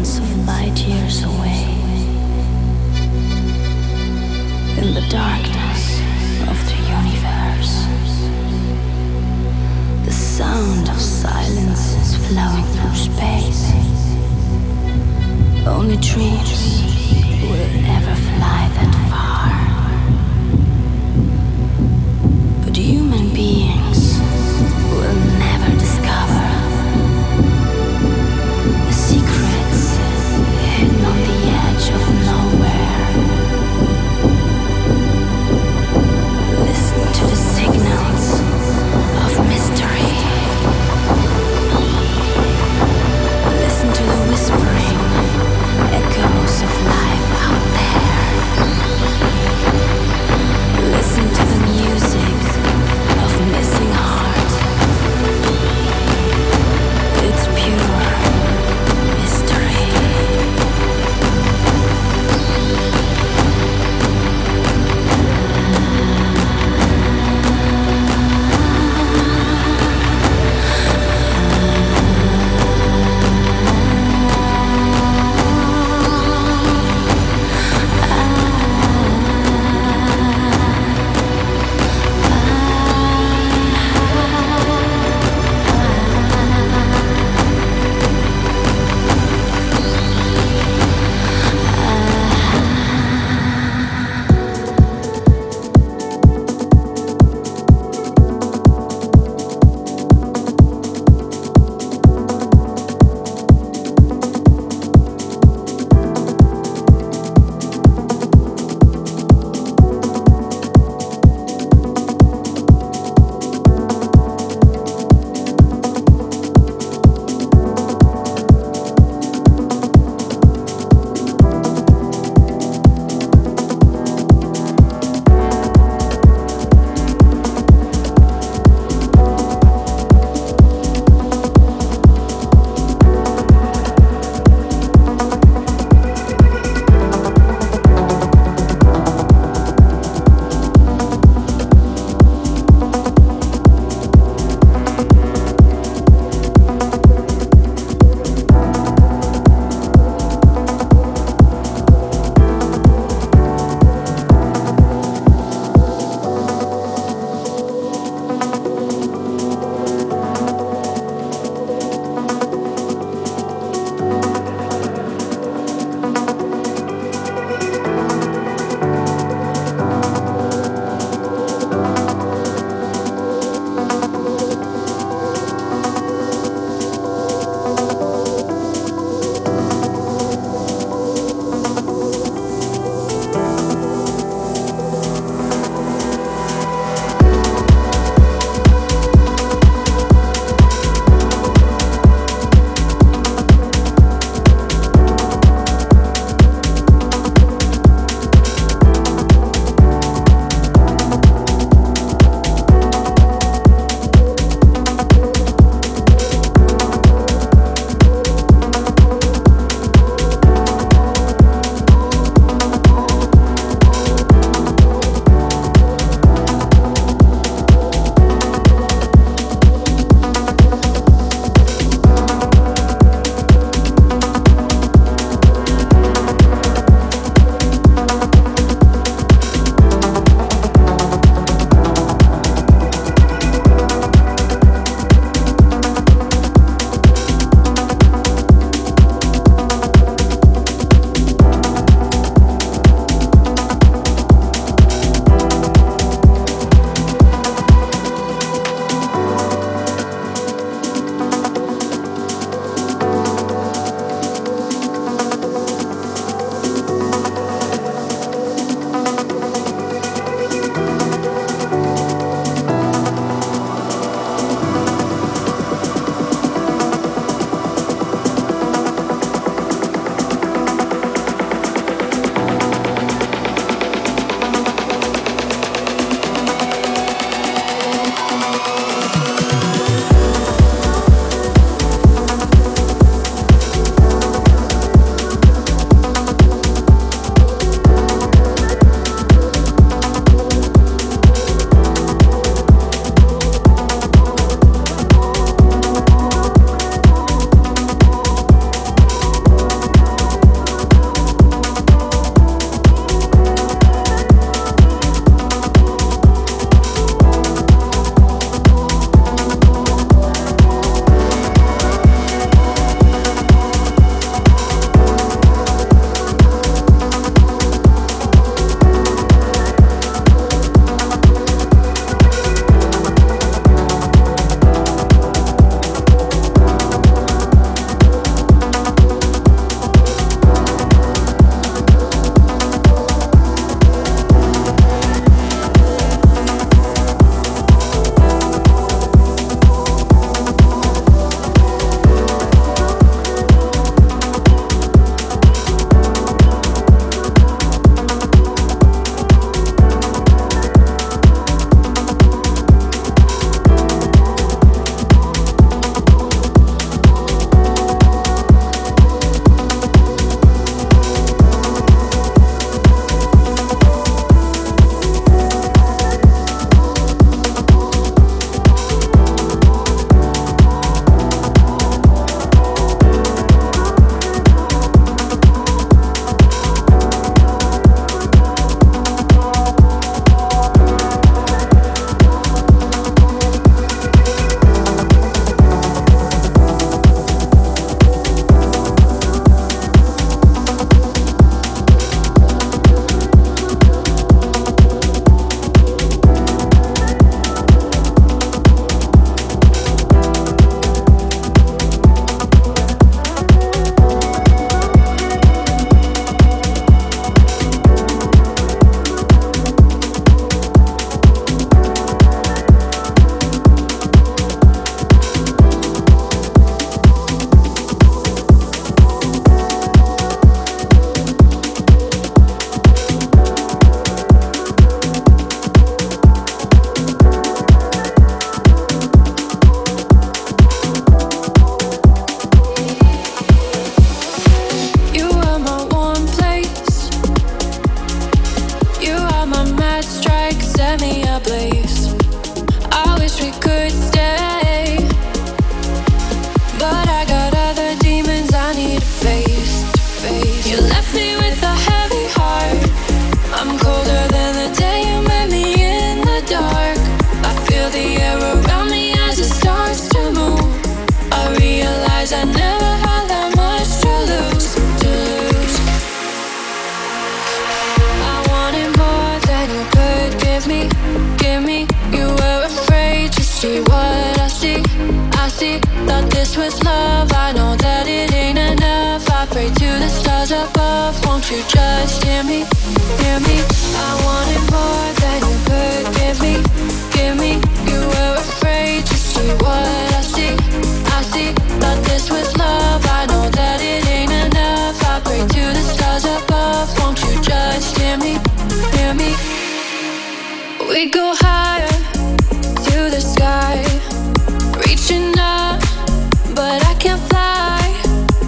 millions of light years away. See, thought this was love. I know that it ain't enough. I pray to the stars above. Won't you just hear me, hear me? I wanted more than you could give me, give me. You were afraid to see what I see, I see. Thought this was love. I know that it ain't enough. I pray to the stars above. Won't you just hear me, hear me? We go higher to the sky, but I can't fly.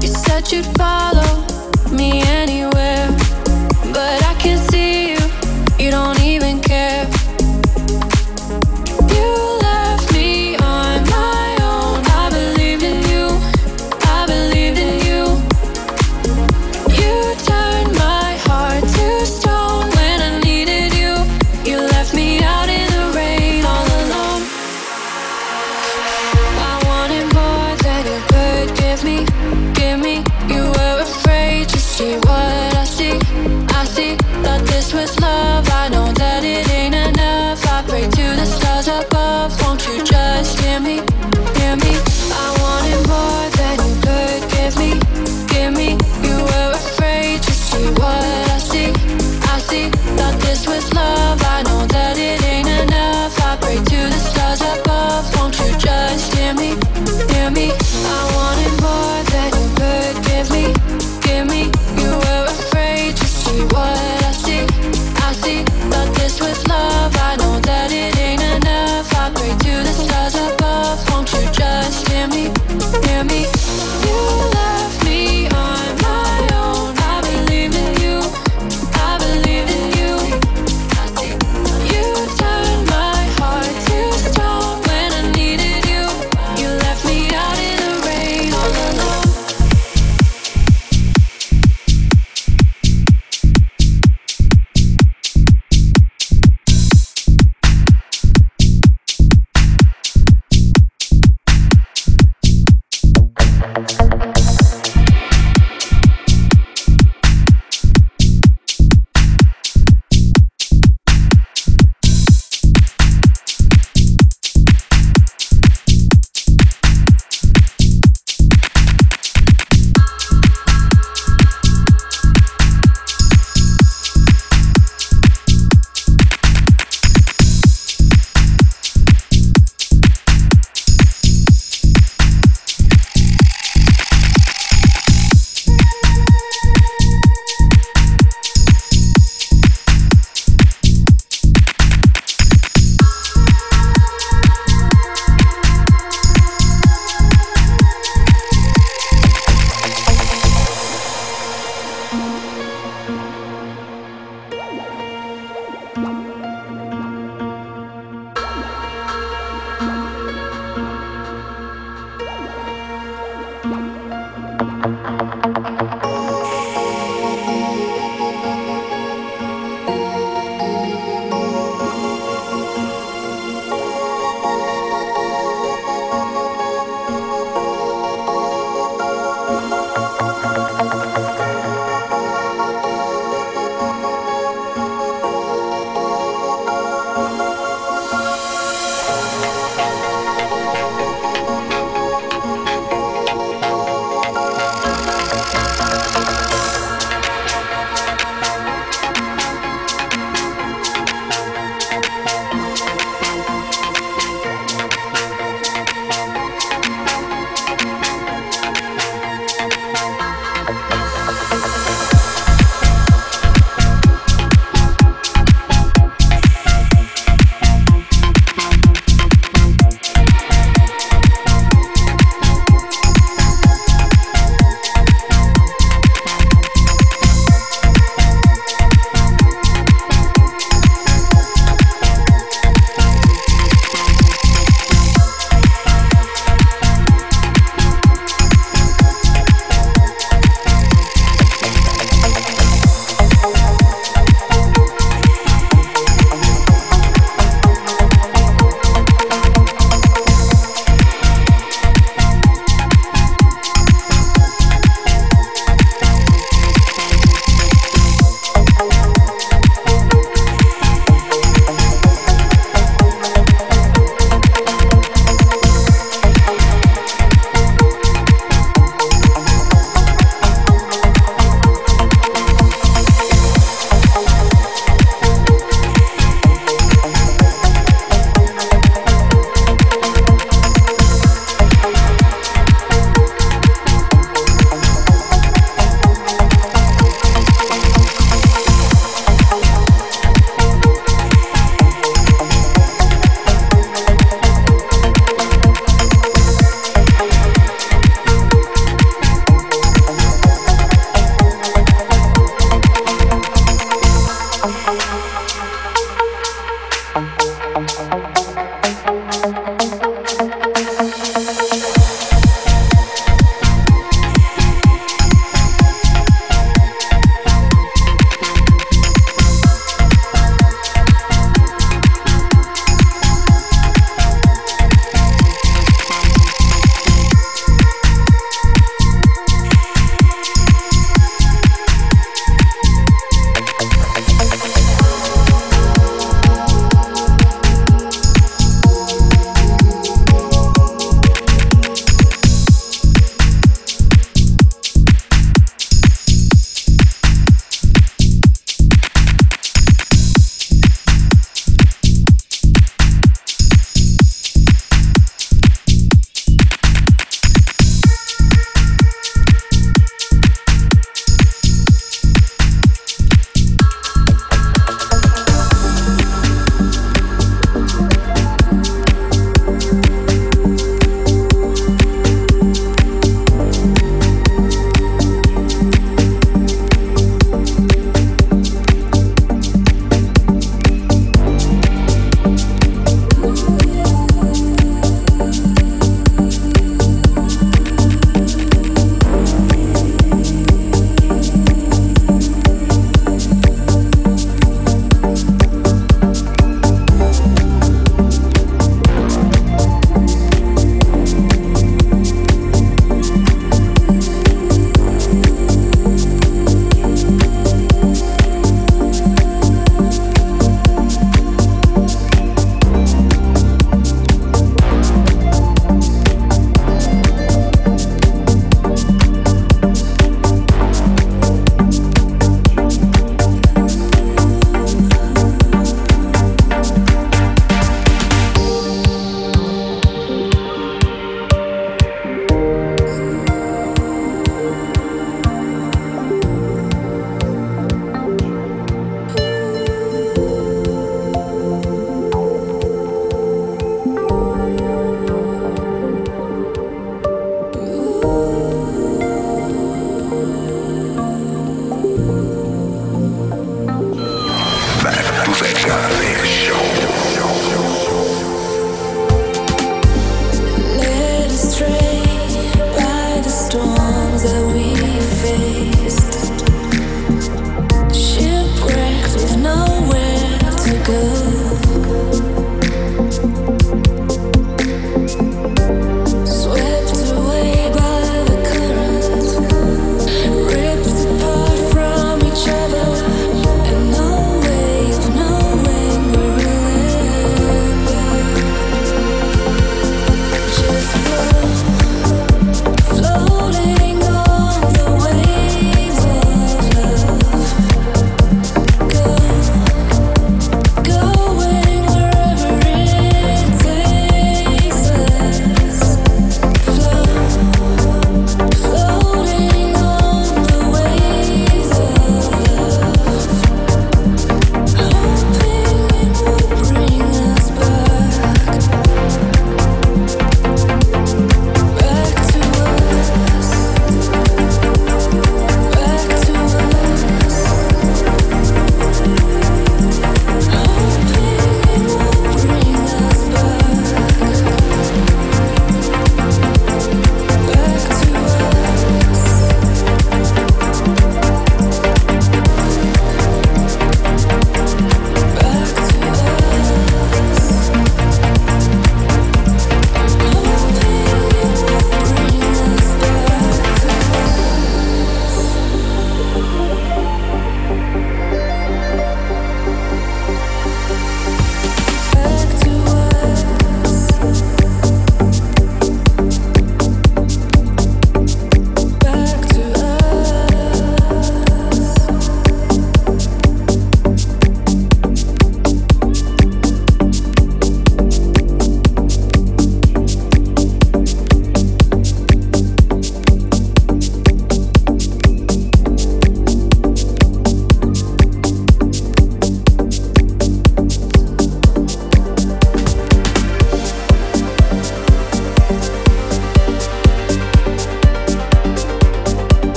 You said you'd follow me anywhere, but I can't see